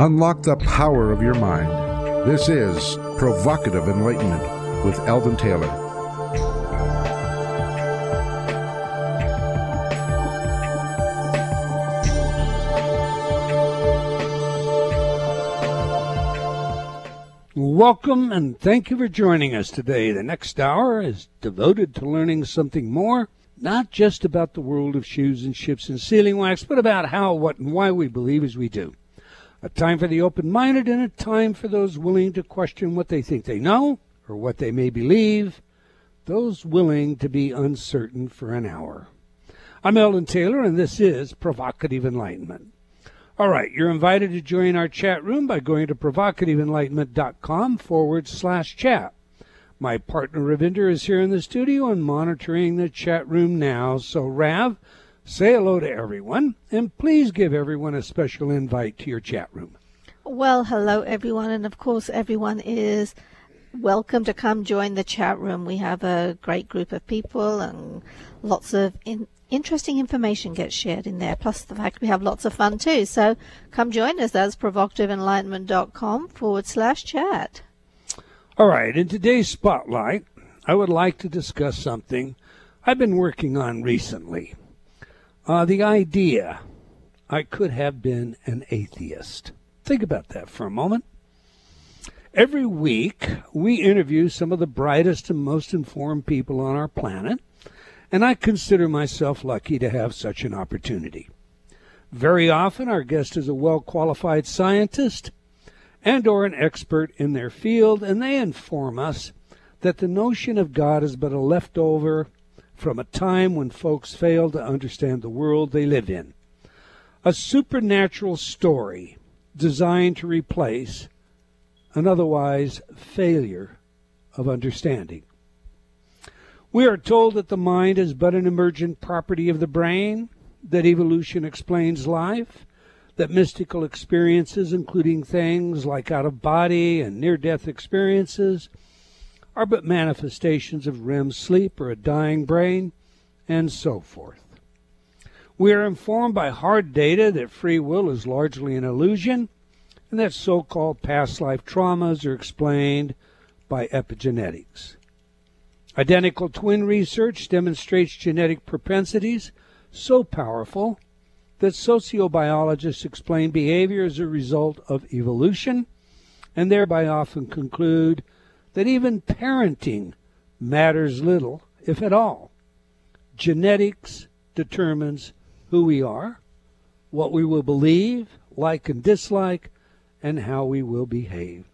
Unlock the power of your mind. This is Provocative Enlightenment with Eldon Taylor. Welcome and thank you for joining us today. The next hour is devoted to learning something more, not just about the world of shoes and ships and sealing wax, but about how, what, and why we believe as we do. A time for the open minded and a time for those willing to question what they think they know or what they may believe, those willing to be uncertain for an hour. I'm Eldon Taylor, and this is Provocative Enlightenment. All right, you're invited to join our chat room by going to provocativeenlightenment.com forward slash chat. My partner Ravinder is here in the studio and monitoring the chat room now. So, Rav, say hello to everyone and please give everyone a special invite to your chat room. Well, hello, everyone. And of course, everyone is welcome to come join the chat room. We have a great group of people and lots of in- interesting information gets shared in there. Plus the fact we have lots of fun too. So come join us. That's provocativeenlightenment.com forward slash chat. All right. In today's spotlight, I would like to discuss something I've been working on recently. Uh, the idea I could have been an atheist. Think about that for a moment. Every week, we interview some of the brightest and most informed people on our planet and I consider myself lucky to have such an opportunity. Very often our guest is a well-qualified scientist and or an expert in their field and they inform us that the notion of God is but a leftover from a time when folks failed to understand the world they live in. A supernatural story designed to replace an otherwise failure of understanding. We are told that the mind is but an emergent property of the brain, that evolution explains life, that mystical experiences, including things like out of body and near death experiences, are but manifestations of REM sleep or a dying brain, and so forth. We are informed by hard data that free will is largely an illusion, and that so called past life traumas are explained by epigenetics. Identical twin research demonstrates genetic propensities so powerful that sociobiologists explain behavior as a result of evolution and thereby often conclude that even parenting matters little, if at all. Genetics determines who we are, what we will believe, like and dislike, and how we will behave.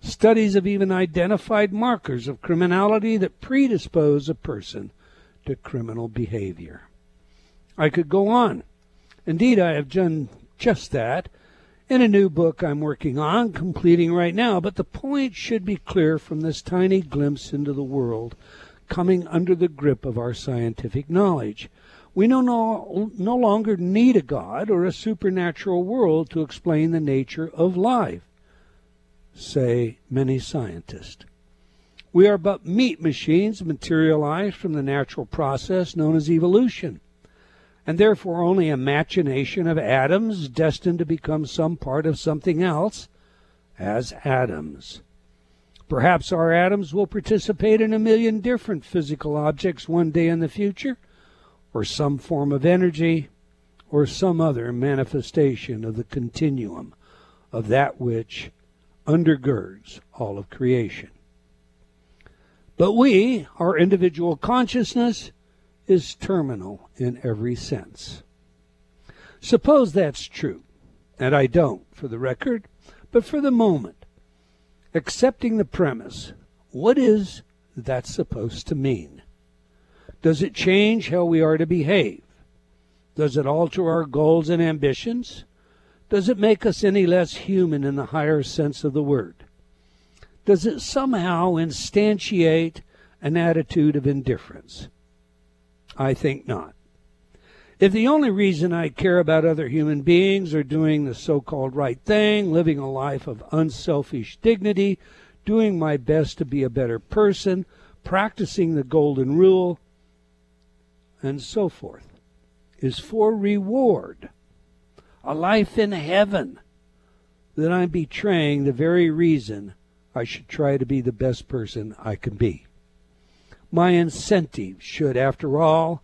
Studies have even identified markers of criminality that predispose a person to criminal behavior. I could go on. Indeed, I have done just that in a new book I'm working on, completing right now, but the point should be clear from this tiny glimpse into the world coming under the grip of our scientific knowledge. We no, no, no longer need a God or a supernatural world to explain the nature of life say many scientists. We are but meat machines materialized from the natural process known as evolution, and therefore only a machination of atoms destined to become some part of something else as atoms. Perhaps our atoms will participate in a million different physical objects one day in the future, or some form of energy, or some other manifestation of the continuum of that which undergirds all of creation. But we, our individual consciousness, is terminal in every sense. Suppose that's true, and I don't, for the record, but for the moment, accepting the premise, what is that supposed to mean? Does it change how we are to behave? Does it alter our goals and ambitions? Does it make us any less human in the higher sense of the word? Does it somehow instantiate an attitude of indifference? I think not. If the only reason I care about other human beings are doing the so called right thing, living a life of unselfish dignity, doing my best to be a better person, practicing the golden rule, and so forth, is for reward a life in heaven, then I'm betraying the very reason I should try to be the best person I can be. My incentive should, after all,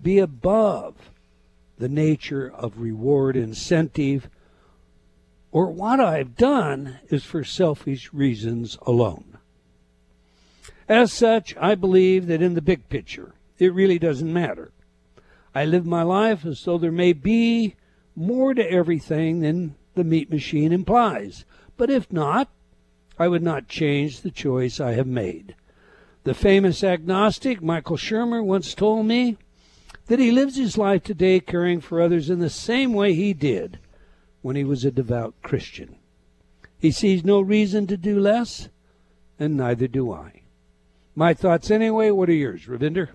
be above the nature of reward incentive, or what I've done is for selfish reasons alone. As such, I believe that in the big picture, it really doesn't matter. I live my life as though there may be more to everything than the meat machine implies. But if not, I would not change the choice I have made. The famous agnostic Michael Shermer once told me that he lives his life today caring for others in the same way he did when he was a devout Christian. He sees no reason to do less, and neither do I. My thoughts anyway. What are yours, Ravinder?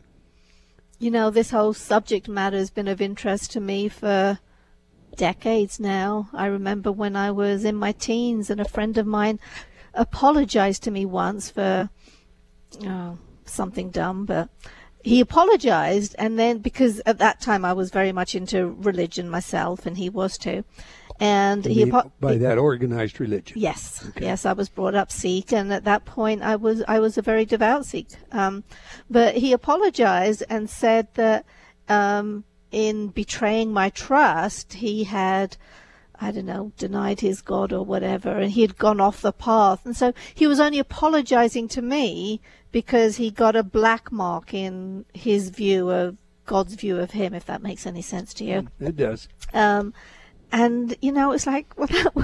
You know, this whole subject matter has been of interest to me for decades now. I remember when I was in my teens and a friend of mine apologized to me once for oh, something dumb, but he apologized and then because at that time I was very much into religion myself and he was too and he apo- by that organized religion yes okay. yes I was brought up Sikh and at that point I was I was a very devout Sikh um, but he apologized and said that um, in betraying my trust he had I don't know, denied his God or whatever, and he had gone off the path. And so he was only apologizing to me because he got a black mark in his view of God's view of him, if that makes any sense to you. It does. Um, and, you know, it's like, well, that,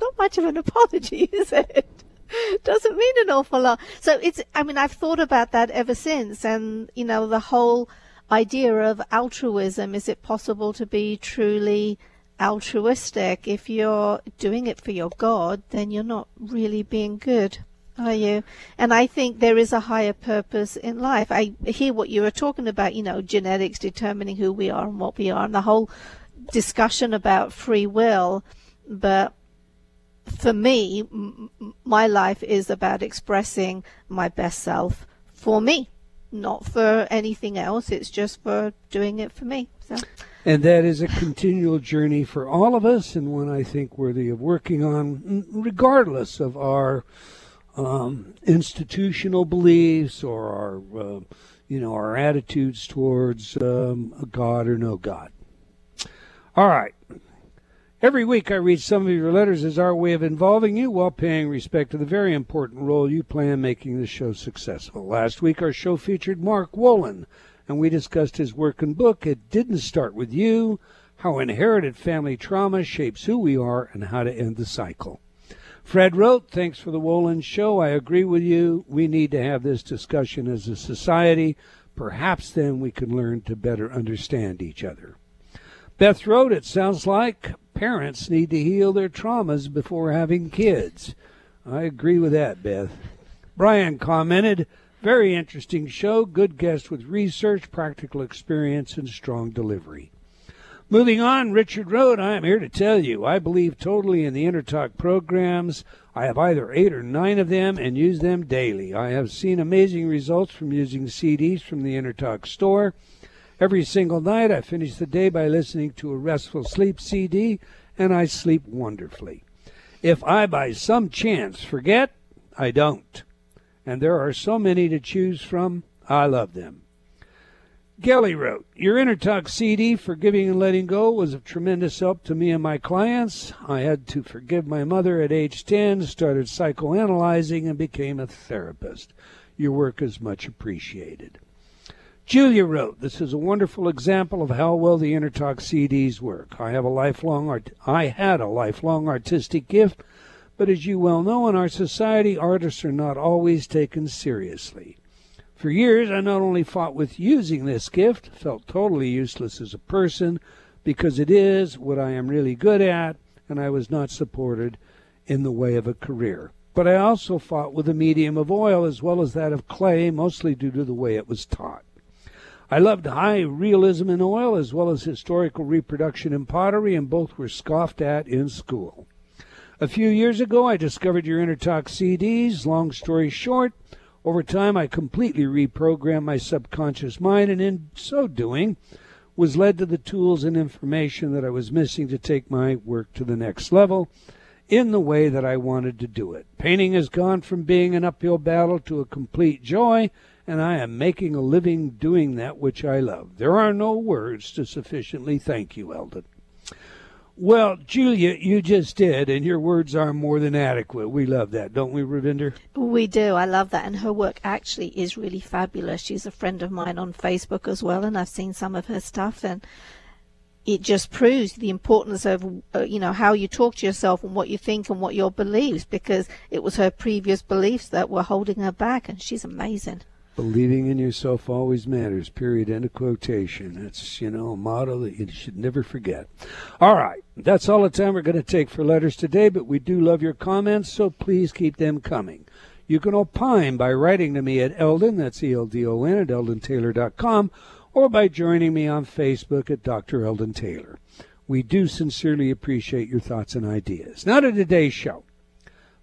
not much of an apology, is it? Doesn't mean an awful lot. So it's, I mean, I've thought about that ever since. And, you know, the whole idea of altruism is it possible to be truly altruistic. If you're doing it for your God, then you're not really being good, are you? And I think there is a higher purpose in life. I hear what you were talking about, you know, genetics determining who we are and what we are, and the whole discussion about free will. But for me, m- my life is about expressing my best self for me, not for anything else. It's just for doing it for me. So. And that is a continual journey for all of us, and one I think worthy of working on, regardless of our um, institutional beliefs or our, uh, you know, our attitudes towards um, a God or no God. All right. Every week I read some of your letters as our way of involving you while paying respect to the very important role you play in making the show successful. Last week our show featured Mark Wolynn and we discussed his work and book, It Didn't Start With You How Inherited Family Trauma Shapes Who We Are and How to End the Cycle. Fred wrote, Thanks for the Wolynn show. I agree with you. We need to have this discussion as a society. Perhaps then we can learn to better understand each other. Beth wrote, It sounds like parents need to heal their traumas before having kids. I agree with that, Beth. Brian commented, very interesting show. Good guest with research, practical experience, and strong delivery. Moving on, Richard wrote, I am here to tell you, I believe totally in the InnerTalk programs. I have either eight or nine of them and use them daily. I have seen amazing results from using CDs from the InnerTalk store. Every single night, I finish the day by listening to a restful sleep CD, and I sleep wonderfully. If I by some chance forget, I don't and there are so many to choose from. I love them. Gelly wrote, Your InnerTalk CD, Forgiving and Letting Go, was of tremendous help to me and my clients. I had to forgive my mother at age 10, started psychoanalyzing, and became a therapist. Your work is much appreciated. Julia wrote, This is a wonderful example of how well the InnerTalk CDs work. I have a lifelong art- I had a lifelong artistic gift but as you well know, in our society, artists are not always taken seriously. For years, I not only fought with using this gift, felt totally useless as a person, because it is what I am really good at, and I was not supported in the way of a career. But I also fought with the medium of oil as well as that of clay, mostly due to the way it was taught. I loved high realism in oil as well as historical reproduction in pottery, and both were scoffed at in school. A few years ago, I discovered your InnerTalk CDs. Long story short, over time, I completely reprogrammed my subconscious mind, and in so doing, was led to the tools and information that I was missing to take my work to the next level. in the way that I wanted to do it. Painting has gone from being an uphill battle to a complete joy, and I am making a living doing that which I love. There are no words to sufficiently thank you, Eldon. Well, Julia, you just did, and your words are more than adequate. We love that, don't we, Ravinder? We do. I love that. And her work actually is really fabulous. She's a friend of mine on Facebook as well, and I've seen some of her stuff. And it just proves the importance of uh, you know how you talk to yourself and what you think and what your beliefs because it was her previous beliefs that were holding her back and she's amazing believing in yourself always matters period end of quotation that's you know a motto that you should never forget all right that's all the time we're going to take for letters today but we do love your comments so please keep them coming you can opine by writing to me at eldon that's e-l-d-o-n at eldontaylor.com or by joining me on Facebook at Dr. Eldon Taylor. We do sincerely appreciate your thoughts and ideas. Now to today's show.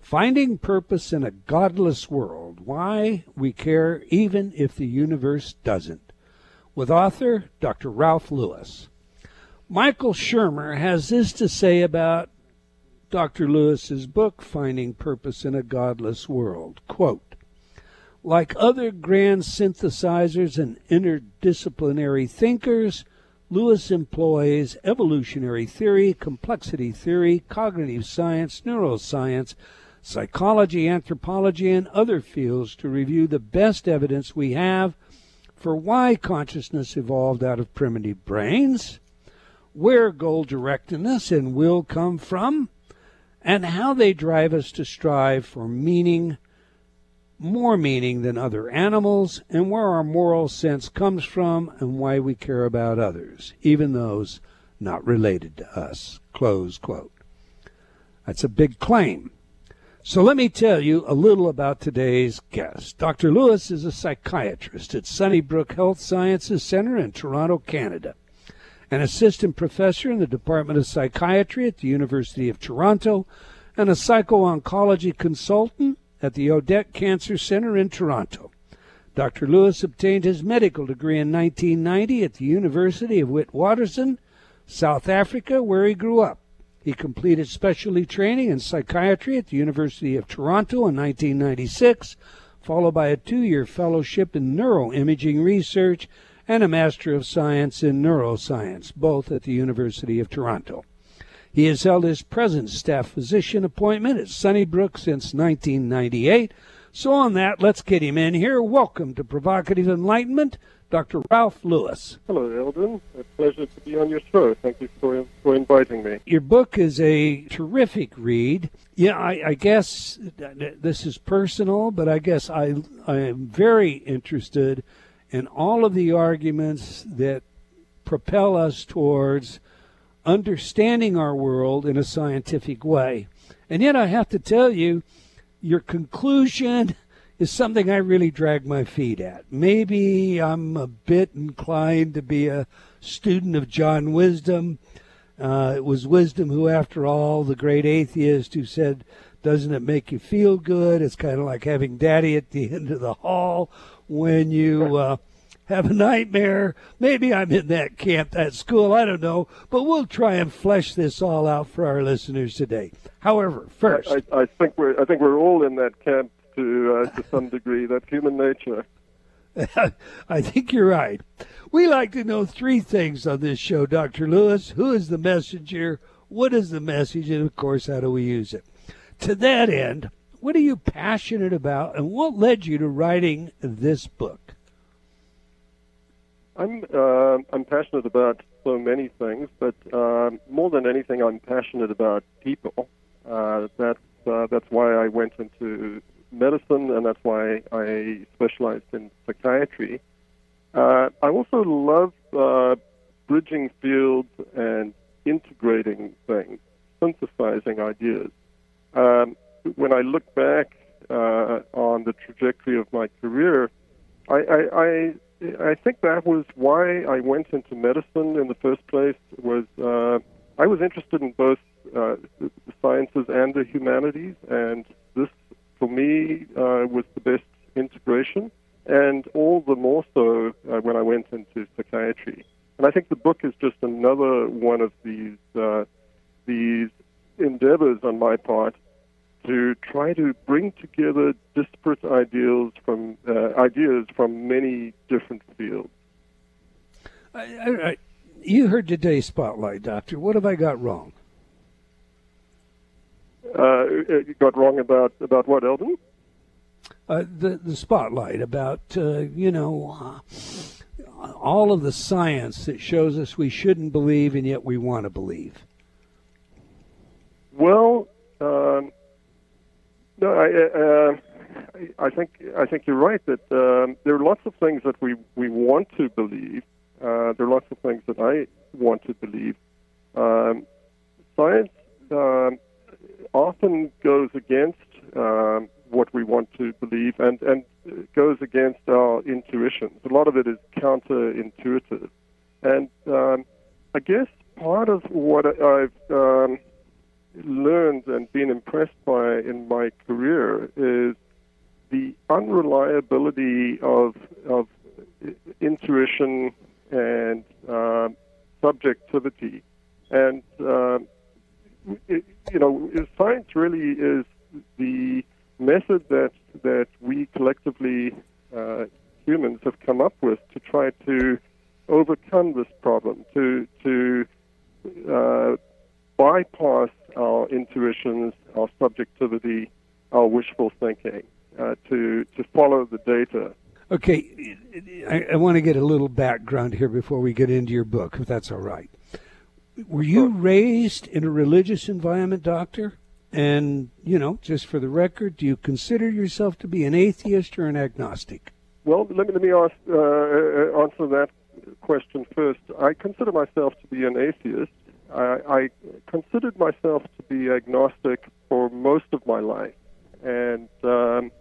Finding purpose in a godless world. Why we care even if the universe doesn't. With author Dr. Ralph Lewis. Michael Shermer has this to say about Dr. Lewis's book, Finding Purpose in a Godless World. Quote, like other grand synthesizers and interdisciplinary thinkers, Lewis employs evolutionary theory, complexity theory, cognitive science, neuroscience, psychology, anthropology, and other fields to review the best evidence we have for why consciousness evolved out of primitive brains, where goal directedness and will come from, and how they drive us to strive for meaning more meaning than other animals, and where our moral sense comes from, and why we care about others, even those not related to us. Close quote. That's a big claim. So let me tell you a little about today's guest. Dr. Lewis is a psychiatrist at Sunnybrook Health Sciences Center in Toronto, Canada, an assistant professor in the Department of Psychiatry at the University of Toronto, and a psycho-oncology consultant at the Odette Cancer Center in Toronto. Dr. Lewis obtained his medical degree in 1990 at the University of Witwatersrand, South Africa, where he grew up. He completed specialty training in psychiatry at the University of Toronto in 1996, followed by a two year fellowship in neuroimaging research and a Master of Science in Neuroscience, both at the University of Toronto. He has held his present staff physician appointment at Sunnybrook since 1998. So, on that, let's get him in here. Welcome to Provocative Enlightenment, Dr. Ralph Lewis. Hello, Eldon. A pleasure to be on your show. Thank you for, for inviting me. Your book is a terrific read. Yeah, I, I guess this is personal, but I guess I, I am very interested in all of the arguments that propel us towards understanding our world in a scientific way. And yet, I have to tell you, your conclusion is something I really drag my feet at. Maybe I'm a bit inclined to be a student of John Wisdom. Uh, it was Wisdom who, after all, the great atheist who said, Doesn't it make you feel good? It's kind of like having daddy at the end of the hall when you. Uh, have a nightmare. Maybe I'm in that camp, that school. I don't know. But we'll try and flesh this all out for our listeners today. However, first, I, I, I think we're I think we're all in that camp to uh, to some degree. That's human nature. I think you're right. We like to know three things on this show, Dr. Lewis. Who is the messenger? What is the message? And of course, how do we use it? To that end, what are you passionate about and what led you to writing this book? I'm uh, I'm passionate about so many things, but uh, more than anything, I'm passionate about people. Uh, that's uh, that's why I went into medicine, and that's why I specialized in psychiatry. Uh, I also love uh, bridging fields and integrating things, synthesizing ideas. Um, when I look back on the trajectory of my career, I, I, I I think that was why I went into medicine in the first place. Was uh, I was interested in both uh, the sciences and the humanities, and for me, uh, was the best integration. And all the more so uh, when I went into psychiatry. And I think the book is just another one of these uh, these endeavors on my part to try to bring together disparate ideals from uh, ideas from many different fields. I, I, you heard today's spotlight, Doctor. What have I got wrong? Uh, you got wrong about about what, Eldon? Uh, the the spotlight about uh, you know uh, all of the science that shows us we shouldn't believe and yet we want to believe. Well, um, no, I, uh, I think I think you're right that um, there are lots of things that we we want to believe. Uh, there are lots of things that I want to believe. Um, science um, often goes against um, what we want to believe and and goes against our intuitions. A lot of it is counterintuitive, and um, I guess part of what I've um, learned and been impressed by in my career is the unreliability of of intuition and uh, subjectivity, and uh, you know, science really is the method that that we collectively uh, humans have come up with to try to overcome this problem, to to uh, bypass our intuitions, our subjectivity, our wishful thinking, uh, to to follow the data. Okay, I, I want to get a little background here before we get into your book, if that's all right. Were you raised in a religious environment, Doctor? And, you know, just for the record, do you consider yourself to be an atheist or an agnostic? Well, let me, let me ask, uh, uh answer that question first. I consider myself to be an atheist. I, I considered myself to be agnostic for most of my life. And um,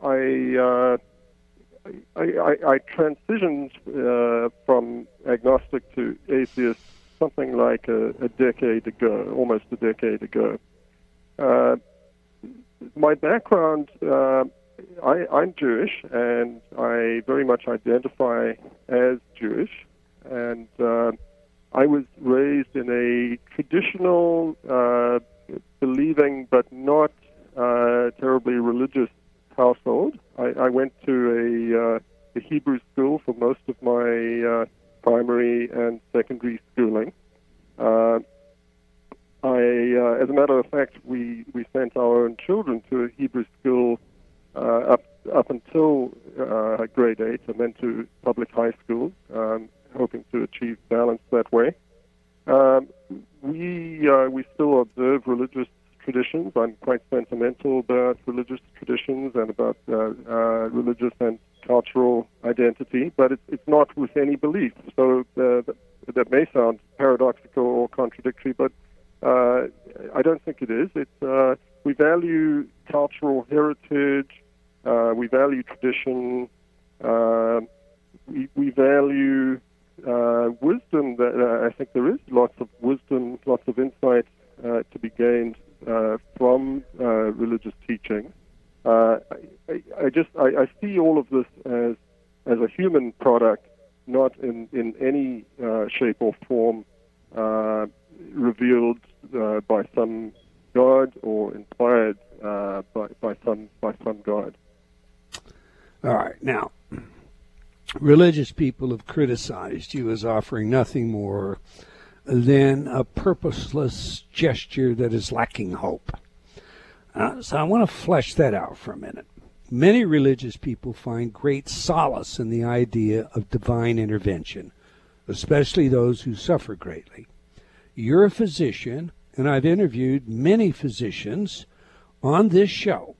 I, uh, I, I, I, transitioned uh, from agnostic to atheist something like a, a decade ago, almost a decade ago. Uh, my background, uh, I, I'm Jewish, and I very much identify as Jewish, and uh, I was raised in a traditional, uh, believing but not uh, terribly religious household. I, I went to a, uh, a Hebrew school for most of my primary and secondary schooling. Uh, I, uh, as a matter of fact, we, we sent our own children to a Hebrew school uh, up up until uh, grade eight, and then to public high school, um, hoping to achieve balance that way. Um, we uh, we still observe religious traditions. I'm quite sentimental about religious traditions and about uh, uh, religious and cultural identity, but it's, it's not with any belief. So uh, that may sound paradoxical or contradictory, but uh, I don't think it is. It's, uh, we value cultural heritage, uh, we value tradition, uh, we, we value uh, wisdom. That uh, I think there is lots of wisdom, lots of insight to be gained religious teaching. I, I, just I, I see all of this as as a human product not in, in any uh, shape or form uh, revealed uh, by some god or inspired uh, by, by some by some god. All right, now religious people have criticized you as offering nothing more than a purposeless gesture that is lacking hope. So I want to flesh that out for a minute. Many religious people find great solace in the idea of divine intervention, especially those who suffer greatly. You're a physician, and I've interviewed many physicians on this show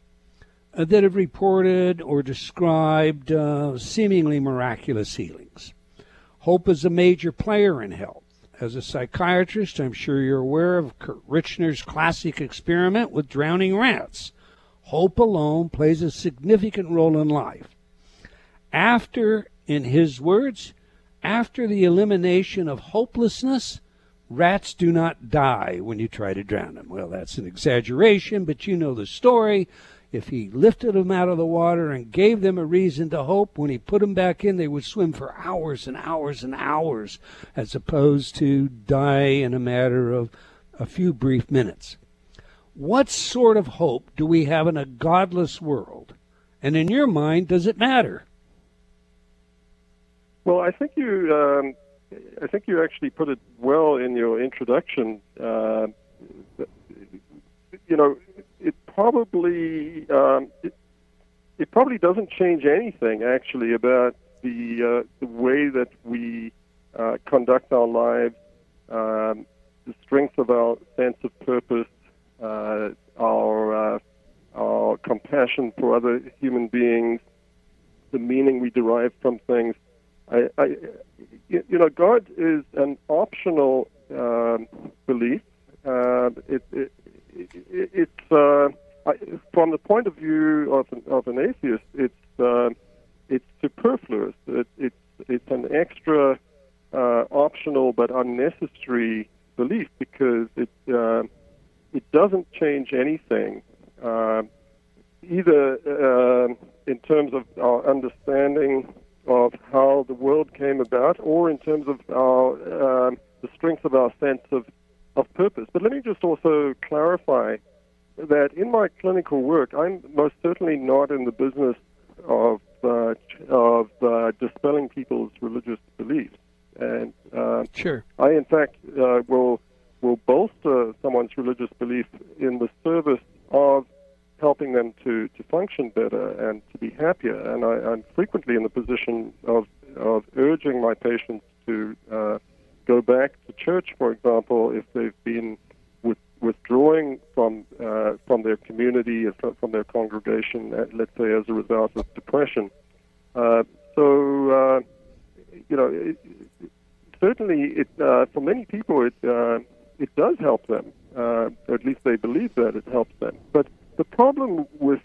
uh, that have reported or described uh, seemingly miraculous healings. Hope is a major player in health. As a psychiatrist, I'm sure you're aware of Curt Richter's classic experiment with drowning rats Hope alone plays a significant role in life. After, in his words, after the elimination of hopelessness, rats do not die when you try to drown them. Well, that's an exaggeration, but you know the story. If he lifted them out of the water and gave them a reason to hope, when he put them back in, they would swim for hours and hours and hours, as opposed to die in a matter of a few brief minutes. What sort of hope do we have in a godless world? And in your mind, does it matter? Well, I think you, um, I think you actually put it well in your introduction. Uh, you know, it probably um, it, it probably doesn't change anything actually about the uh, the way that we uh, conduct our lives, um, the strength of our sense of purpose, uh, our uh, our compassion for other human beings, the meaning we derive from things. I, I you know, God is an optional um, belief. Uh, it, it, it's uh, from the point of view of an, of an atheist, it's uh, it's superfluous. It, it's it's an extra uh, optional but unnecessary belief because it uh, it doesn't change anything, uh, either uh, in terms of our understanding of how the world came about, or in terms of our the strength of our sense of of purpose. But let me just also clarify that in my clinical work, I'm most certainly not in the business of uh, of uh, dispelling people's religious beliefs, and uh, sure, I in fact uh, will will bolster someone's religious belief in the service of helping them to, to function better and to be happier. And I, am frequently in the position of of urging my patients to uh, go back to church, for example, if they've been withdrawing from uh, from their community from their congregation, uh, let's say as a result of depression. Uh, so, uh, you know, it, certainly, it uh, for many people, it uh, it does help them. Or at least they believe that it helps them. But the problem with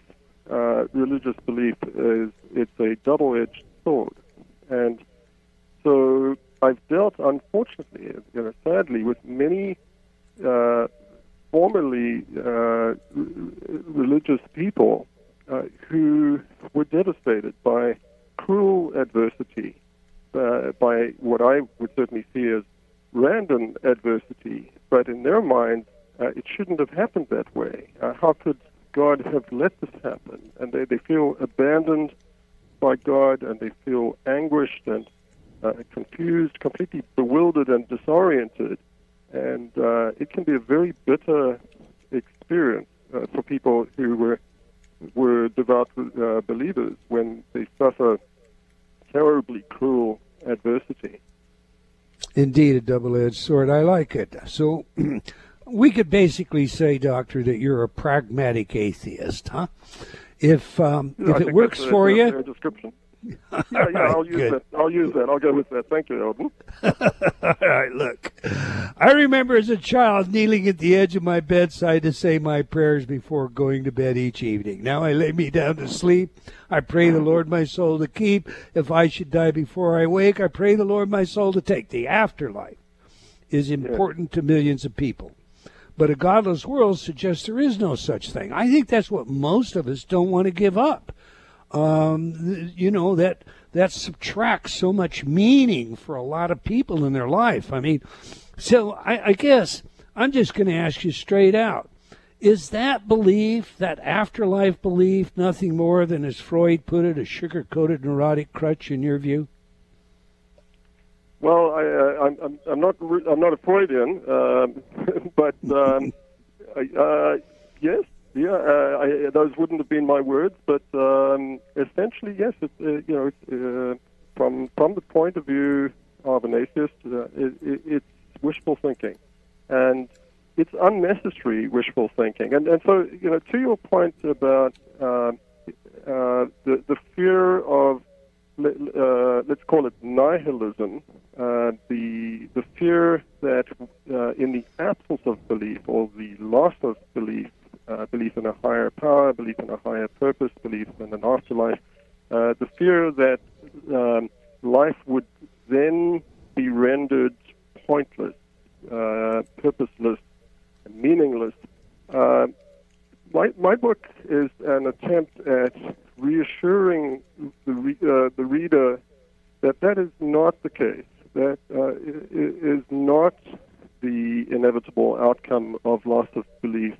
religious belief is it's a double-edged sword, and so I've dealt, unfortunately, you know, sadly, with many uh, formerly uh, religious people uh, who were devastated by cruel adversity, uh, by what I would certainly see as random adversity. But in their minds, uh, it shouldn't have happened that way. Uh, how could God have let this happen? And they, they feel abandoned by God and they feel anguished and uh, confused, completely bewildered and disoriented and uh, it can be a very bitter experience uh, for people who were were devout uh, believers when they suffer terribly cruel adversity. Indeed, a double-edged sword. I like it. So. we could basically say, Doctor, that you're a pragmatic atheist, huh? If um, if it works for you, yeah, yeah, I'll use Good. that. I'll use that. I'll go with that. Thank you, Eldon. All right, look. I remember as a child kneeling at the edge of my bedside to say my prayers before going to bed each evening. Now I lay me down to sleep. I pray the Lord my soul to keep. If I should die before I wake, I pray the Lord my soul to take. The afterlife is important to millions of people. But a godless world suggests there is no such thing. I think that's what most of us don't want to give up um, you know that that subtracts so much meaning for a lot of people in their life. I mean, so I, I guess I'm just going to ask you straight out: Is that belief, that afterlife belief, nothing more than, as Freud put it, a sugar-coated neurotic crutch in your view? Well, I, am I'm, I'm not I'm not a Freudian, uh, but um, uh, yes, yeah, uh, I, those wouldn't have been my words, but um, essentially, yes. It's, uh, you know, uh, from from the point of view of an atheist, uh, it, it, it's wishful thinking, and it's unnecessary wishful thinking. And and so, you know, to your point about uh, uh, the the fear of uh, let's call it nihilism, uh, the the fear that uh, in the absence of belief or the loss of belief, uh, belief in a higher power, belief in a higher purpose, belief in an afterlife, uh, the fear that um, life would then be rendered pointless, uh, purposeless, meaningless. Uh, my, my book is an attempt at reassuring the, re- uh, the reader that that is not the case, that uh, is not the inevitable outcome of loss of belief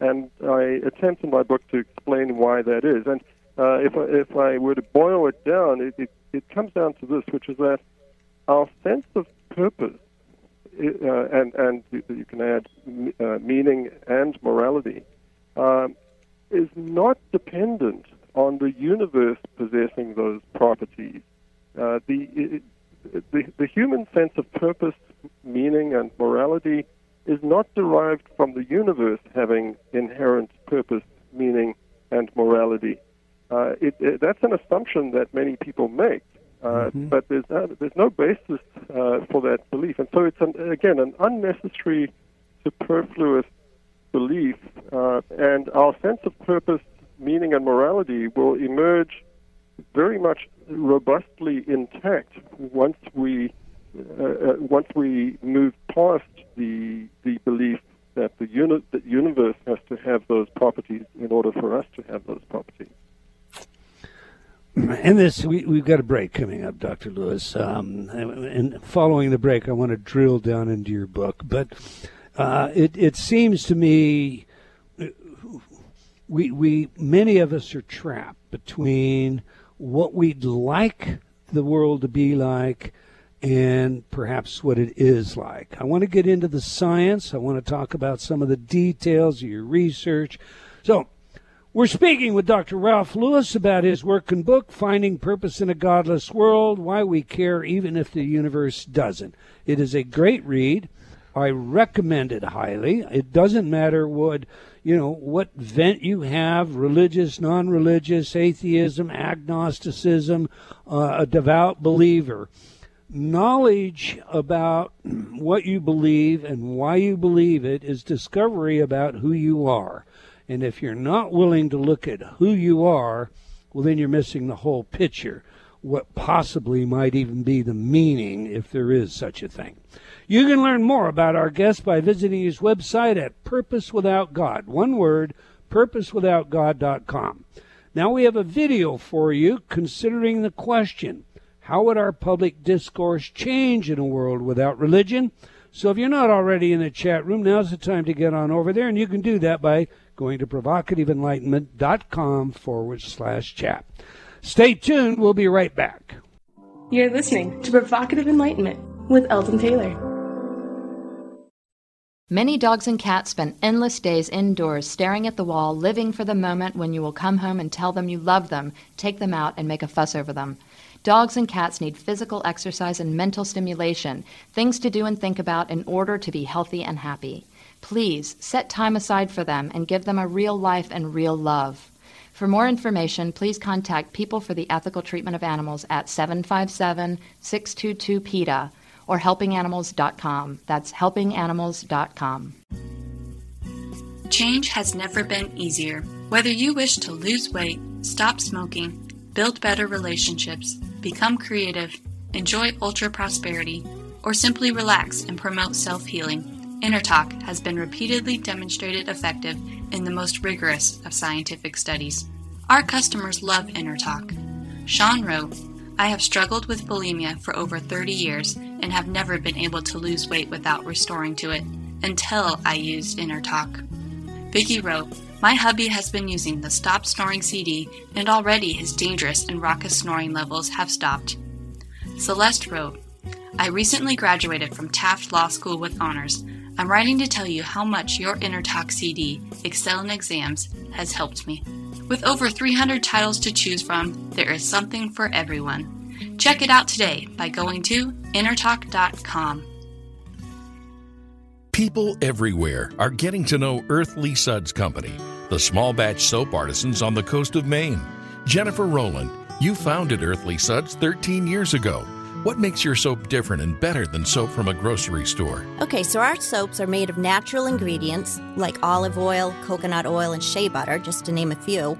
and I attempt in my book to explain why that is. And uh, if, I, if I were to boil it down, it, it, it comes down to this, which is that our sense of purpose, uh, and, and you can add uh, meaning and morality, um, is not dependent on the universe possessing those properties. Uh, the, it, the, the human sense of purpose, meaning, and morality is not derived from the universe having inherent purpose, meaning, and morality. Uh, it, it, that's an assumption that many people make, uh, mm-hmm. but there's, uh, there's no basis uh, for that belief. And so it's, an, again, an unnecessary, superfluous belief, uh, and our sense of purpose, meaning, and morality will emerge very much robustly intact once we uh, uh, once we move past the the belief that the uni- the universe has to have those properties in order for us to have those properties. And this, we, we've got a break coming up, Dr. Lewis. Um, and following the break, I want to drill down into your book. But uh, it, it seems to me we, we many of us are trapped between what we'd like the world to be like and perhaps what it is like. I want to get into the science. I want to talk about some of the details of your research. So, we're speaking with Dr. Ralph Lewis about his work and book, Finding Purpose in a Godless World Why We Care Even If the Universe Doesn't. It is a great read. I recommend it highly. It doesn't matter what you know what vent you have religious non-religious atheism agnosticism uh, a devout believer knowledge about what you believe and why you believe it is discovery about who you are. And if you're not willing to look at who you are, well, then you're missing the whole picture. What possibly might even be the meaning, if there is such a thing. You can learn more about our guest by visiting his website at Purpose Without God. One word, purposewithoutgod.com. Now we have a video for you considering the question how would our public discourse change in a world without religion? So if you're not already in the chat room, now's the time to get on over there, and you can do that by going to provocativeenlightenment.com forward slash chat. Stay tuned. We'll be right back. You're listening to Provocative Enlightenment with Eldon Taylor. Many dogs and cats spend endless days indoors staring at the wall, living for the moment when you will come home and tell them you love them, take them out, and make a fuss over them. Dogs and cats need physical exercise and mental stimulation, things to do and think about in order to be healthy and happy. Please set time aside for them and give them a real life and real love. For more information, please contact People for the Ethical Treatment of Animals at 757 622 PETA or helpinganimals.com. That's helpinganimals.com. Change has never been easier. Whether you wish to lose weight, stop smoking, build better relationships, become creative, enjoy ultra prosperity, or simply relax and promote self healing, InnerTalk has been repeatedly demonstrated effective in the most rigorous of scientific studies. Our customers love InnerTalk. Sean wrote, I have struggled with bulimia for over 30 years and have never been able to lose weight without restoring to it until I used InnerTalk. Vicky wrote, my hubby has been using the Stop Snoring CD, and already his dangerous and raucous snoring levels have stopped. Celeste wrote, I recently graduated from Taft Law School with honors. I'm writing to tell you how much your InnerTalk CD, Excel in Exams, has helped me. With over 300 titles to choose from, there is something for everyone. Check it out today by going to innertalk.com. People everywhere are getting to know Earthly Suds Company, the small batch soap artisans on the coast of Maine. Jennifer Rowland, you founded Earthly Suds 13 years ago. What makes your soap different and better than soap from a grocery store? Okay, so our soaps are made of natural ingredients like olive oil, coconut oil, and shea butter, just to name a few.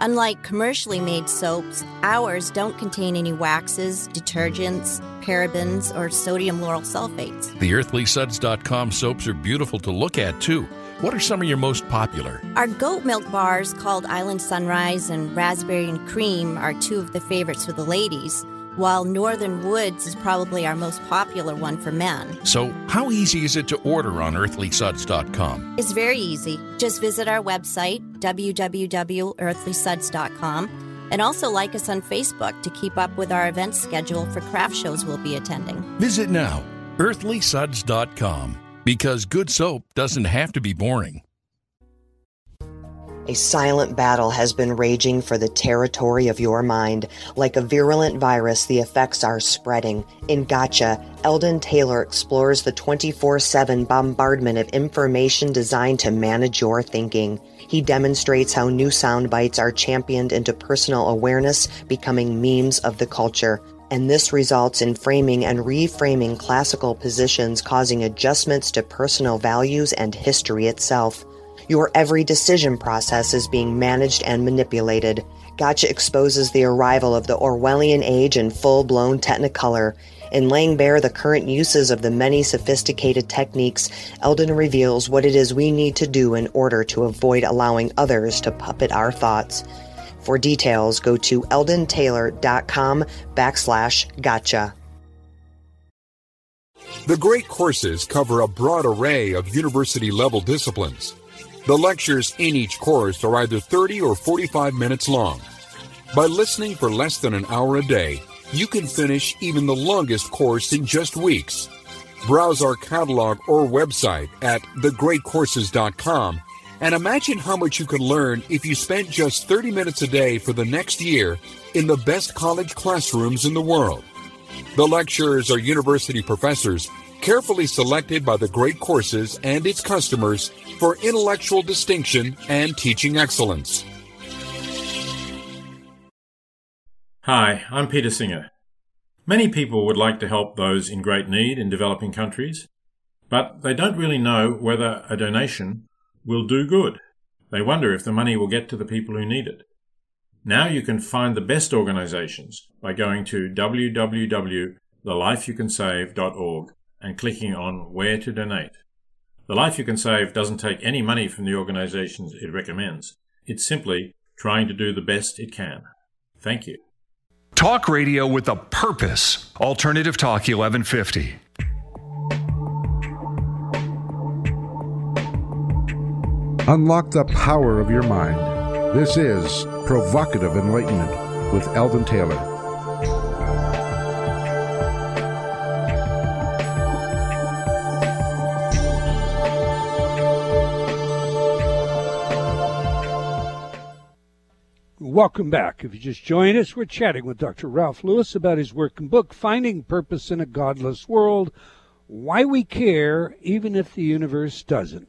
Unlike commercially made soaps, ours don't contain any waxes, detergents, parabens, or sodium lauryl sulfates. The earthlysuds.com soaps are beautiful to look at, too. What are some of your most popular? Our goat milk bars called Island Sunrise and Raspberry and Cream are two of the favorites for the ladies. While Northern Woods is probably our most popular one for men. So, how easy is it to order on earthlysuds.com? It's very easy. Just visit our website, www.earthlysuds.com, and also like us on Facebook to keep up with our event schedule for craft shows we'll be attending. Visit now, earthlysuds.com, because good soap doesn't have to be boring. A silent battle has been raging for the territory of your mind. Like a virulent virus, the effects are spreading. In Gotcha, Eldon Taylor explores the 24 7 bombardment of information designed to manage your thinking. He demonstrates how new sound bites are championed into personal awareness, becoming memes of the culture. And this results in framing and reframing classical positions, causing adjustments to personal values and history itself. Your every decision process is being managed and manipulated. Gotcha exposes the arrival of the Orwellian age in full blown technicolor. In laying bare the current uses of the many sophisticated techniques, Eldon reveals what it is we need to do in order to avoid allowing others to puppet our thoughts. For details, go to eldontaylor.com backslash gotcha. The great courses cover a broad array of university level disciplines. The lectures in each course are either 30 or 45 minutes long. By listening for less than an hour a day, you can finish even the longest course in just weeks. Browse our catalog or website at thegreatcourses.com and imagine how much you could learn if you spent just 30 minutes a day for the next year in the best college classrooms in the world. The lecturers are university professors carefully selected by the Great Courses and its customers for intellectual distinction and teaching excellence. Hi, I'm Peter Singer. Many people would like to help those in great need in developing countries, but they don't really know whether a donation will do good. They wonder if the money will get to the people who need it. Now you can find the best organizations by going to www.thelifeyoucansave.org and clicking on Where to Donate. The Life You Can Save doesn't take any money from the organizations it recommends. It's simply trying to do the best it can. Thank you. Talk radio with a purpose. Alternative Talk 1150. Unlock the power of your mind. This is Provocative Enlightenment with Eldon Taylor. Welcome back. If you just joined us, we're chatting with Dr. Ralph Lewis about his work and book, Finding Purpose in a Godless World Why We Care Even If the Universe Doesn't.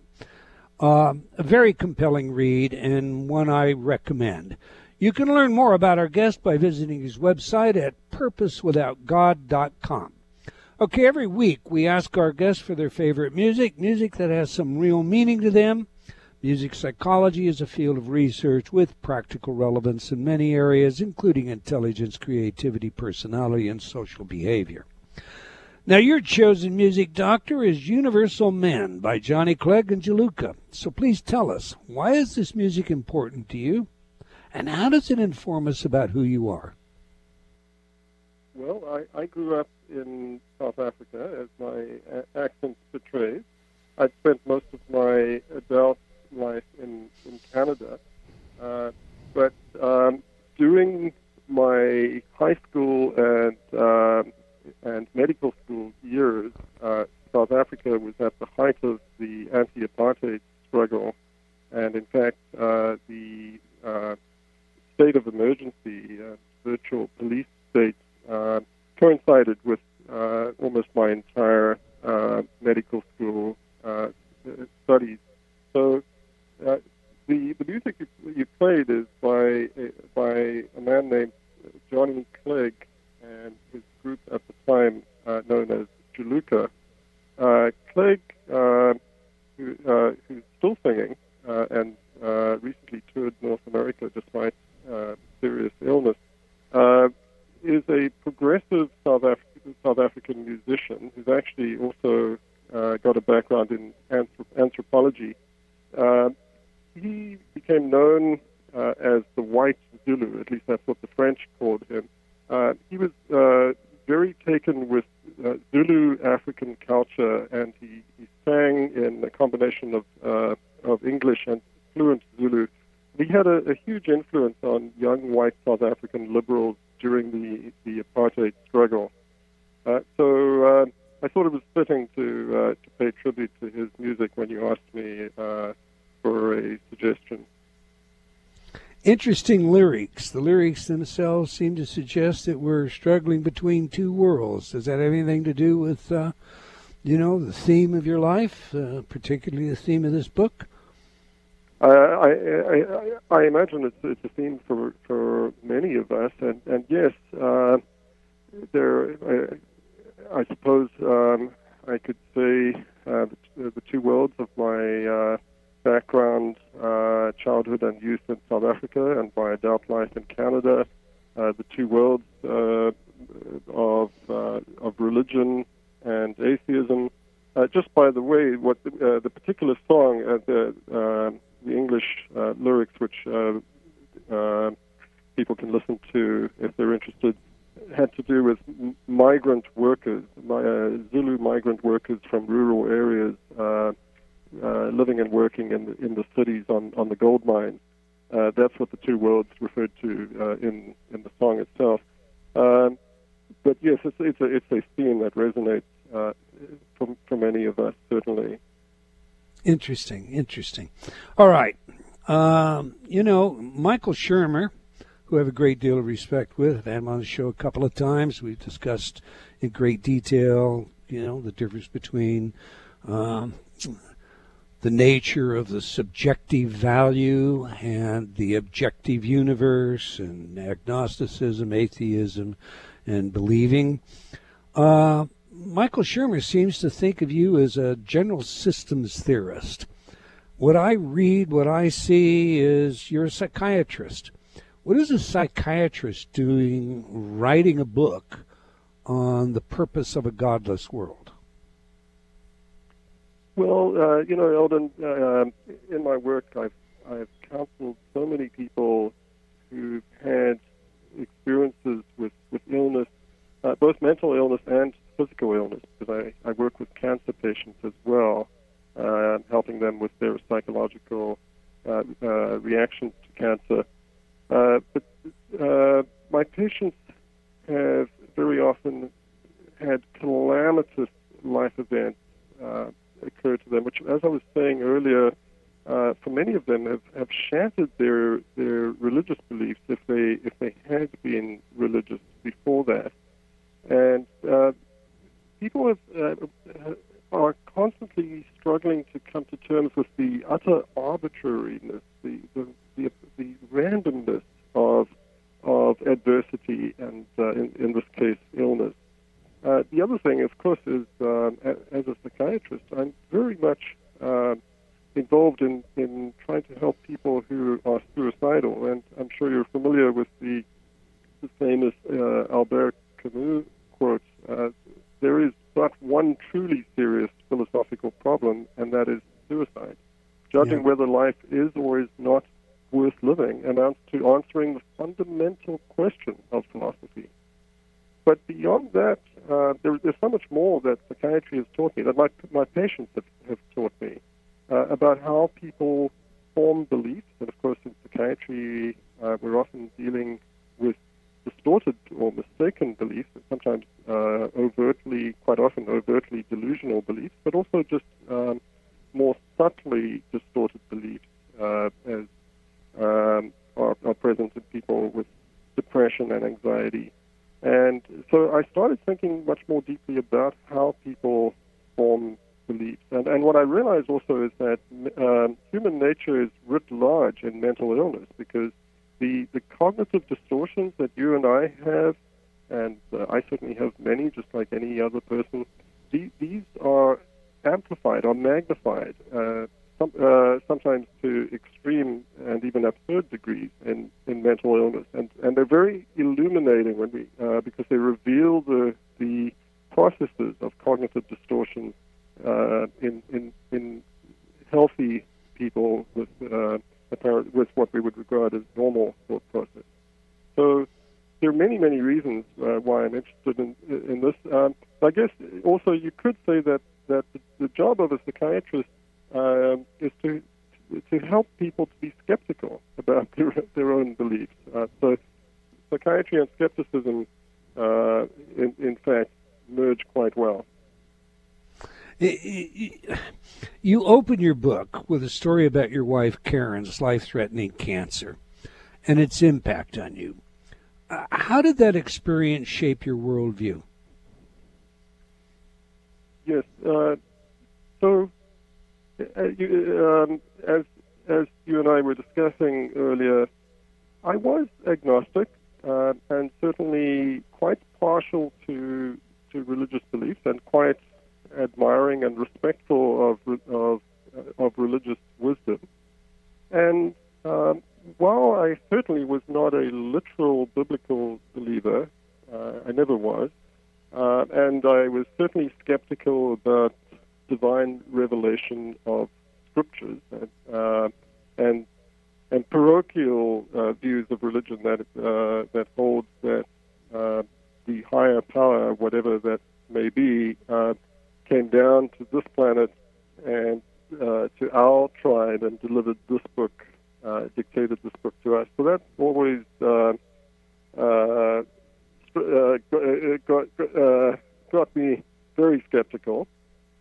Uh, a very compelling read and one I recommend. You can learn more about our guest by visiting his website at purposewithoutgod.com. Okay, every week we ask our guests for their favorite music, music that has some real meaning to them. Music psychology is a field of research with practical relevance in many areas, including intelligence, creativity, personality, and social behavior. Now, your chosen music doctor is Universal Man by Johnny Clegg and Juluka. So please tell us, why is this music important to you? And how does it inform us about who you are? Well, I, I grew up in South Africa, as my accent betrays. I spent most of my adult life in, in Canada. Uh, but um, during my high school and uh, and medical school years, uh, South Africa was at the height of the anti-apartheid struggle, and in fact, uh, the uh, state of emergency, uh, virtual police state, coincided with almost my entire medical school studies. So uh, the the music you, you played is by by a man named Johnny Clegg and his group at the time uh, known as Juluka. Uh, Clegg, uh, who, uh, who's still singing uh, and uh, recently toured North America despite uh, serious illness, uh, is a progressive South, Af- South African musician who's actually also uh, got a background in anthrop- anthropology. Uh, he became known uh, as the White Zulu. At least that's what the French called him. uh, he was uh, very taken with uh, Zulu African culture, and he, he sang in a combination of uh, of English and fluent Zulu. He had a, a huge influence on young white South African liberals during the the apartheid struggle. Uh, so I thought it was fitting to to pay tribute to his music when you asked me for a suggestion. Interesting lyrics. The lyrics themselves seem to suggest that we're struggling between two worlds. Does that have anything to do with, uh, you know, the theme of your life, uh, particularly the theme of this book? I, I, I, imagine it's, it's a theme for for many of us, and and yes, uh, there. I, I suppose um, I could say uh, the, the, two worlds of my uh, background, uh, childhood and youth in South Africa, and my adult life in Canada. Uh, the two worlds uh, of of religion and atheism. just by the way, what the, the particular song, the the English uh, lyrics, which uh, uh, people can listen to if they're interested, had to do with migrant workers, Zulu migrant workers from rural areas living and working in the, in the cities on, on the gold mines. Uh, that's what the two worlds referred to uh, in in the song itself. Um, but yes, it's it's a it's a theme that resonates uh, for for many of us certainly. Interesting, interesting. All right. Um, you know, Michael Shermer, who I have a great deal of respect with, I've had him on the show a couple of times. We've discussed in great detail, you know, the difference between um, the nature of the subjective value and the objective universe and agnosticism, atheism, and believing. Uh, Michael Shermer seems to think of you as a general systems theorist. What I read, what I see is you're a psychiatrist. What is a psychiatrist doing writing a book on the purpose of a godless world? Well, uh, you know, Eldon, uh, in my work, I've, I've counseled so many people who've had experiences with, with illness, uh, both mental illness and physical illness because I, I work with cancer patients as well, uh, helping them with their psychological uh, uh, reactions to cancer. Uh, but uh, my patients have very often had calamitous life events uh, occur to them, which, as I was saying earlier, uh, for many of them have, have shattered their their religious beliefs if they if they had been religious before that, and uh, people have, uh, are constantly struggling to come to terms with the utter arbitrariness, the, the, the, the randomness of, of adversity and, uh, in, in this case, illness. Uh, the other thing, of course, is um, as a psychiatrist, I'm very much uh, involved in, in trying to help people who are suicidal. And I'm sure you're familiar with the, the famous uh, Albert Camus quote uh, there is but one truly serious philosophical problem, and that is suicide. Judging yeah. whether life is or is not worth living amounts to answering the fundamental question of philosophy. But beyond that, uh, there, there's so much more that psychiatry has taught me, that my, my patients have, have taught me, uh, about how people form beliefs. And of course, in psychiatry, uh, we're often dealing with distorted or mistaken beliefs, and sometimes uh, overtly, quite often overtly delusional beliefs, but also just um, more subtly distorted beliefs uh, as um, are, are, present in people with depression and anxiety. And so I started thinking much more deeply about how people form beliefs. And, and what I realize also is that um, human nature is writ large in mental illness because the, the cognitive distortions that you and I have, and uh, I certainly have many, just like any other person, these, these are amplified or magnified, uh, some, uh, sometimes to extreme and even absurd degrees in, in mental illness. And, and they're very illuminating when we, uh, because they reveal the, the processes of cognitive distortion uh, in, in, in healthy people with uh, apparent with what we would regard as normal thought process. So there are many, many reasons uh, why I'm interested in in this. Um, I guess also you could say that that the, job of a psychiatrist uh, is to to help people to be skeptical about their, their own beliefs. Uh, so psychiatry and skepticism, uh, in, in fact, merge quite well. You open your book with a story about your wife Karen's life threatening cancer and its impact on you. Uh, how did that experience shape your worldview? Yes. Uh, so, uh, you, um, as as you and I were discussing earlier, I was agnostic uh, and certainly quite partial to to religious beliefs and quite admiring and respectful of of, of religious wisdom. And um, while I certainly was not a literal biblical believer, uh, I never was, uh, and I was certainly skeptical about divine revelation of scriptures and uh, and, and parochial uh, views of religion that uh, that hold that uh, the higher power, whatever that may be, came down to this planet and uh, to our tribe and delivered this book, uh, dictated this book to us. So that always uh, uh, uh, got, uh, got me very skeptical.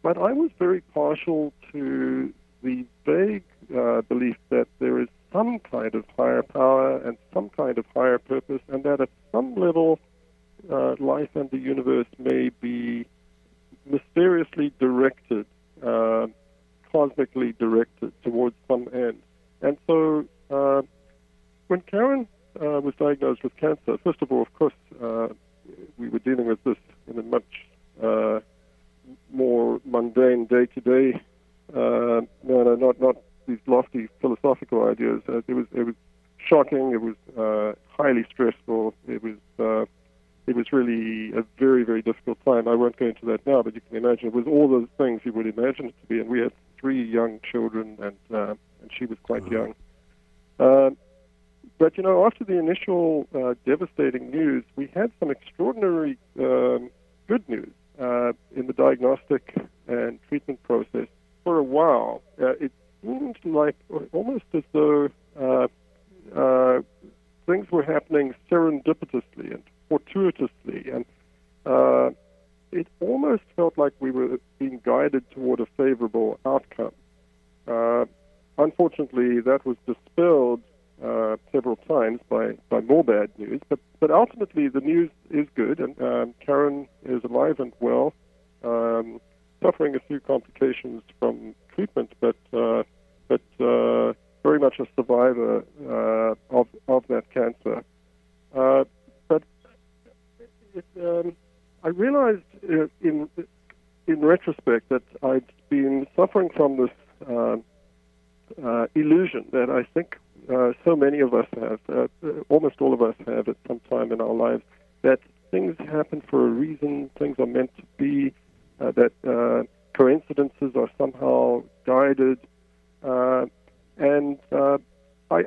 But I was very partial to the vague belief that there is some kind of higher power and some kind of higher purpose, and that at some level, life and the universe may be mysteriously directed, uh, cosmically directed towards some end. And so, uh, when Karen uh, was diagnosed with cancer, first of all, of course, uh, we were dealing with this in a much uh, more mundane day-to-day uh, manner, not not these lofty philosophical ideas. Uh, it was it was shocking. It was highly stressful. It was it was really a very very difficult time. I won't go into that now, but you can imagine it was all the things you would imagine it to be. And we had three young children, and uh, and she was quite mm-hmm. young. Uh, but you know, after the initial uh, devastating news, we had some extraordinary um, good news uh, in the diagnostic and treatment process. For a while, uh, it seemed like almost as though uh, uh, things were happening serendipitously and fortuitously, and uh, it almost felt like we were being guided toward a favorable outcome. Uh, unfortunately, that was dispelled uh, several times by, by more bad news, but, but ultimately the news is good, and um, Karen is alive and well. Um, suffering a few complications from treatment, but uh, but uh, very much a survivor uh, of of that cancer. Uh, but it, um, I realized uh, in in retrospect that I'd been suffering from this uh, illusion that I think so many of us have, almost all of us have at some time in our lives, that things happen for a reason, things are meant to be, that coincidences are somehow guided. Uh, and uh, I,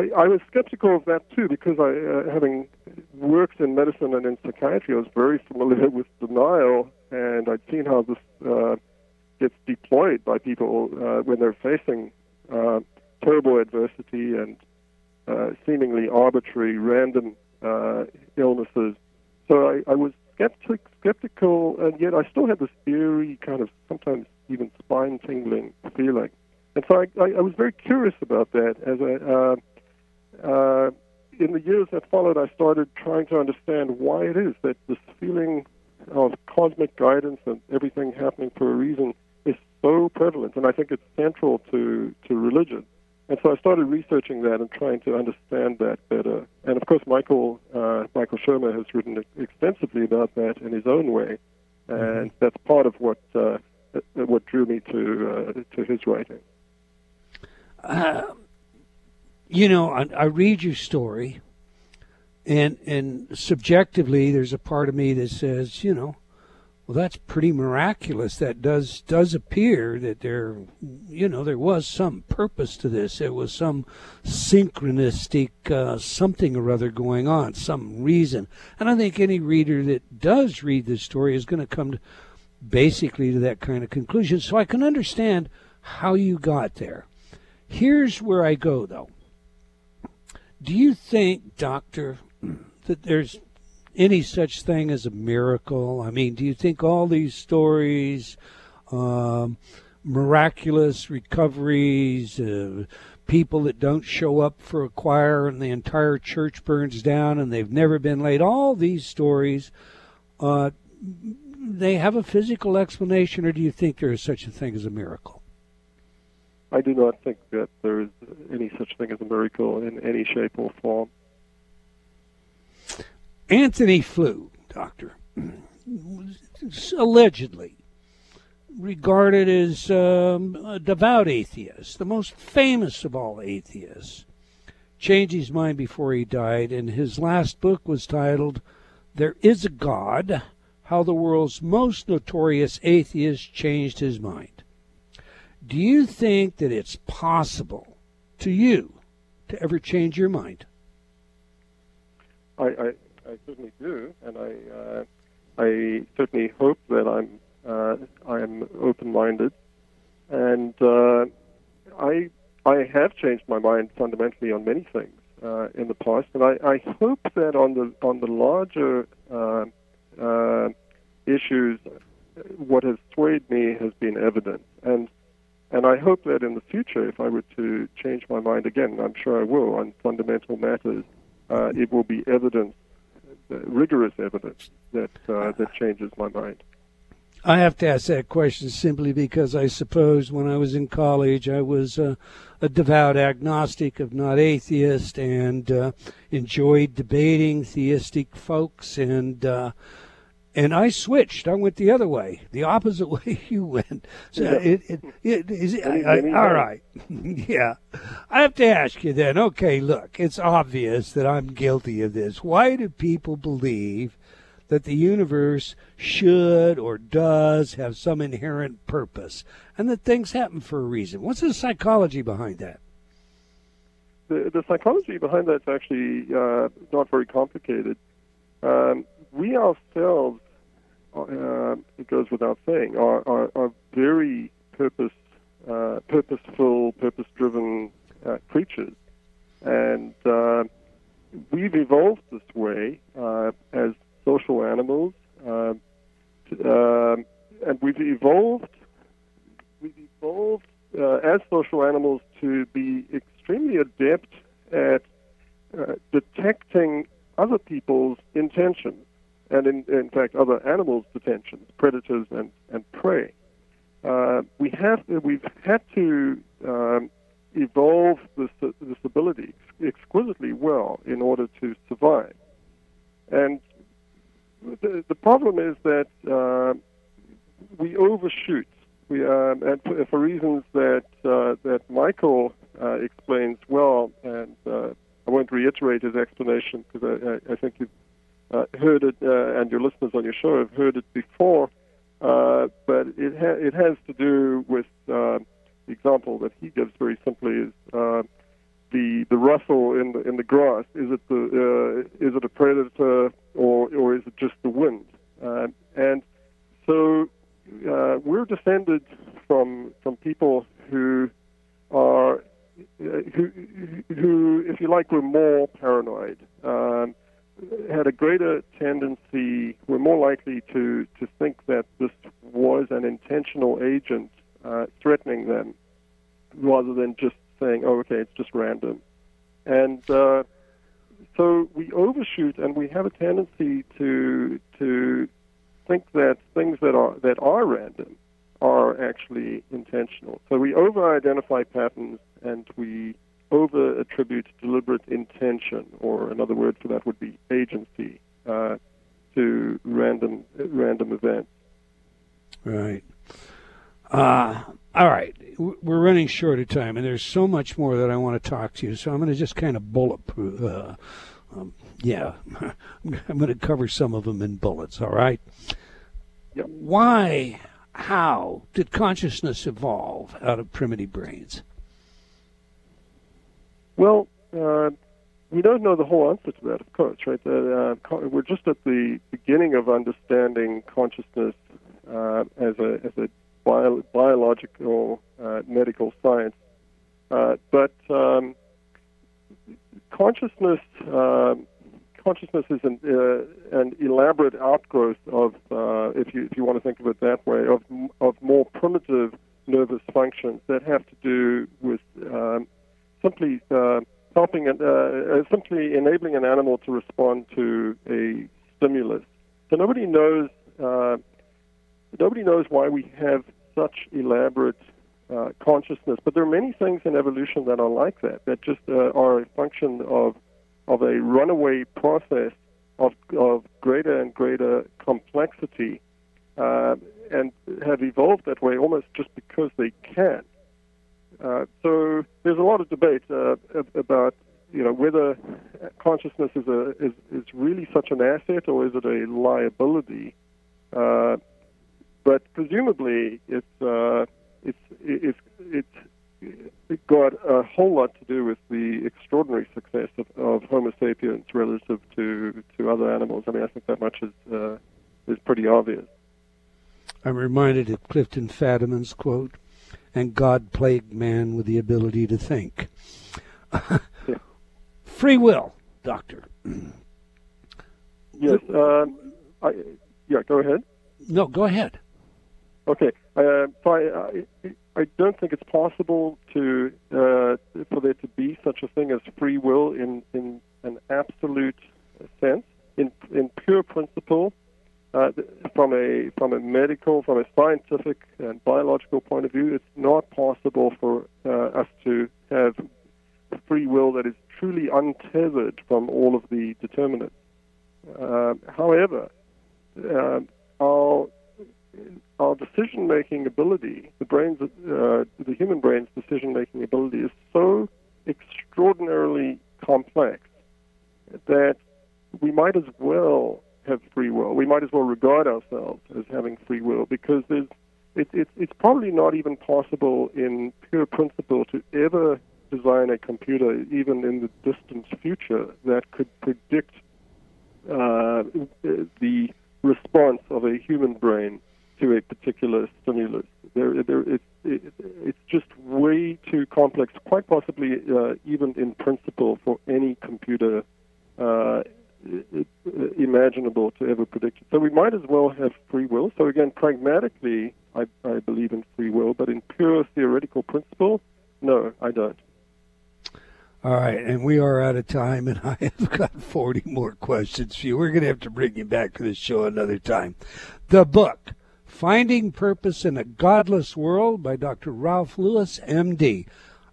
I, I, was skeptical of that too because I, uh, having worked in medicine and in psychiatry, I was very familiar with denial, and I'd seen how this uh, gets deployed by people uh, when they're facing uh, terrible adversity and uh, seemingly arbitrary, random uh, illnesses. So I, I was skeptic, skeptical, and yet I still had this eerie kind of sometimes even spine tingling feeling. And so I, I, I was very curious about that. As I, uh, uh, in the years that followed, I started trying to understand why it is that this feeling of cosmic guidance and everything happening for a reason is so prevalent, and I think it's central to to religion. And so I started researching that and trying to understand that better. And of course, Michael uh, Michael Shermer has written extensively about that in his own way, and mm-hmm. that's part of what uh, what drew me to uh, to his writing. You know, I, I read your story, and and subjectively, there's a part of me that says, you know, Well, that's pretty miraculous. That does does appear that there, you know, there was some purpose to this. There was some synchronistic uh, something or other going on, some reason. And I think any reader that does read this story is going to come to basically to that kind of conclusion. So I can understand how you got there. Here's where I go, though. Do you think, Doctor, that there's any such thing as a miracle? I mean, do you think all these stories, um, miraculous recoveries, uh, people that don't show up for a choir and the entire church burns down and they've never been laid, all these stories, uh, they have a physical explanation, or do you think there is such a thing as a miracle? I do not think that there is any such thing as a miracle in any shape or form. Antony Flew, Doctor, allegedly regarded as um, a devout atheist, the most famous of all atheists, changed his mind before he died, and his last book was titled There is a God How the World's Most Notorious Atheist Changed His Mind. Do you think that it's possible to you to ever change your mind? I, I I certainly do, and I uh, I certainly hope that I'm uh, I'm open-minded, and uh, I I have changed my mind fundamentally on many things uh, in the past, and I, I hope that on the on the larger uh, uh, issues, what has swayed me has been evidence, and and I hope that in the future, if I were to change my mind again, I'm sure I will on fundamental matters, uh, it will be evidence rigorous evidence that uh, that changes my mind. I have to ask that question simply because I suppose when I was in college, I was uh, a devout agnostic, if not atheist, and uh, enjoyed debating theistic folks. And uh, and I switched. I went the other way, the opposite way you went. So yeah. it, it, it, is it, I, I, all right, yeah. I have to ask you then. Okay, look, it's obvious that I'm guilty of this. Why do people believe that the universe should or does have some inherent purpose, and that things happen for a reason? What's the psychology behind that? The, the psychology behind that's actually uh, not very complicated. Um, we ourselves, uh, it goes without saying, are, are, are very purpose, uh, purposeful, purpose-driven uh, creatures, and uh, we've evolved this way uh, as social animals, uh, um, and we've evolved. We've evolved as social animals to be extremely adept at detecting other people's intentions and in, in fact other animals' detentions, predators and, and prey. Uh, we have we've had to um, evolve this this ability exquisitely well in order to survive. And the, the problem is that uh, we overshoot. We um, and for, reasons that uh, that Michael uh, explains well, and uh, I won't reiterate his explanation because I, I, think you've uh, heard it, uh, and your listeners on your show have heard it before, uh, but it, ha- it has to do with uh, the example that he gives very simply is uh, the the rustle in the in the grass. Is it the uh, is it a predator or or is it just the wind? and so we're descended from from people who are who, who, if you like, were more paranoid. Um, had a greater tendency, were more likely to, to think that this was an intentional agent uh, threatening them rather than just saying, oh, okay, it's just random. And uh, so we overshoot and we have a tendency to, to think that things that are, that are random are actually intentional. So we over identify patterns and we over attribute deliberate intention, or another word for that would be agency, uh, to random random events. Right. Uh, all right. We're running short of time, and there's so much more that I want to talk to you. So I'm going to just kind of bulletproof. Uh, um, yeah, I'm going to cover some of them in bullets. All right. Yep. Why, how did consciousness evolve out of primitive brains? Well, uh, we don't know the whole answer to that, of course, right? Uh, we're just at the beginning of understanding consciousness uh, as a as a bio- biological uh, medical science. Uh, but um, consciousness um, consciousness is an, uh, an elaborate outgrowth of, if you if you want to think of it that way, of of more primitive nervous functions that have to do with um, simply uh, helping, uh, uh, simply enabling an animal to respond to a stimulus. So nobody knows uh, nobody knows why we have such elaborate uh, consciousness, but there are many things in evolution that are like that, that just uh, are a function of of a runaway process of of greater and greater complexity, and have evolved that way almost just because they can. Uh, so there's a lot of debate uh, about you know whether consciousness is a is, is really such an asset or is it a liability. Uh, but presumably it's uh, it's it's it's it got a whole lot to do with the extraordinary success of, of Homo sapiens relative to to other animals. I mean, I think that much is uh, is pretty obvious. I'm reminded of Clifton Fadiman's quote and God plagued man with the ability to think. Free will, Doctor. yes. Uh, I, yeah, go ahead. No, go ahead. Okay. Uh, so I, I, I, don't think it's possible to uh, for there to be such a thing as free will in, in an absolute sense. In, in pure principle, uh, from a from a medical, from a scientific and biological point of view, it's not possible for uh, us to have free will that is truly untethered from all of the determinants. Uh, however, uh, our our decision-making ability, the brain's, uh, the human brain's decision-making ability, is so extraordinarily complex that we might as well have free will. We might as well regard ourselves as having free will because there's, it, it, it's probably not even possible in pure principle to ever design a computer, even in the distant future, that could predict uh, the response of a human brain to a particular stimulus. There, there, it, it, it's just way too complex, quite possibly uh, even in principle for any computer uh, imaginable to ever predict. So we might as well have free will. So again, pragmatically, I, I believe in free will, but in pure theoretical principle, no, I don't. All right, and we are out of time, and I have got 40 more questions for you. We're going to have to bring you back to the show another time. The book, Finding Purpose in a Godless World by Dr. Ralph Lewis, MD.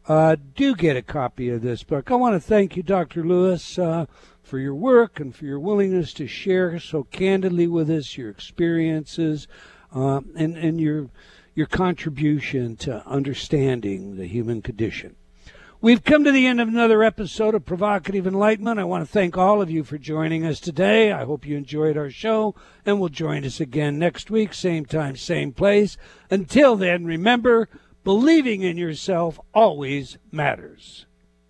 Uh, do get a copy of this book. I want to thank you, Dr. Lewis. Uh, for your work and for your willingness to share so candidly with us your experiences uh, and, and your, your contribution to understanding the human condition. We've come to the end of another episode of Provocative Enlightenment. I want to thank all of you for joining us today. I hope you enjoyed our show and will join us again next week, same time, same place. Until then, remember, believing in yourself always matters.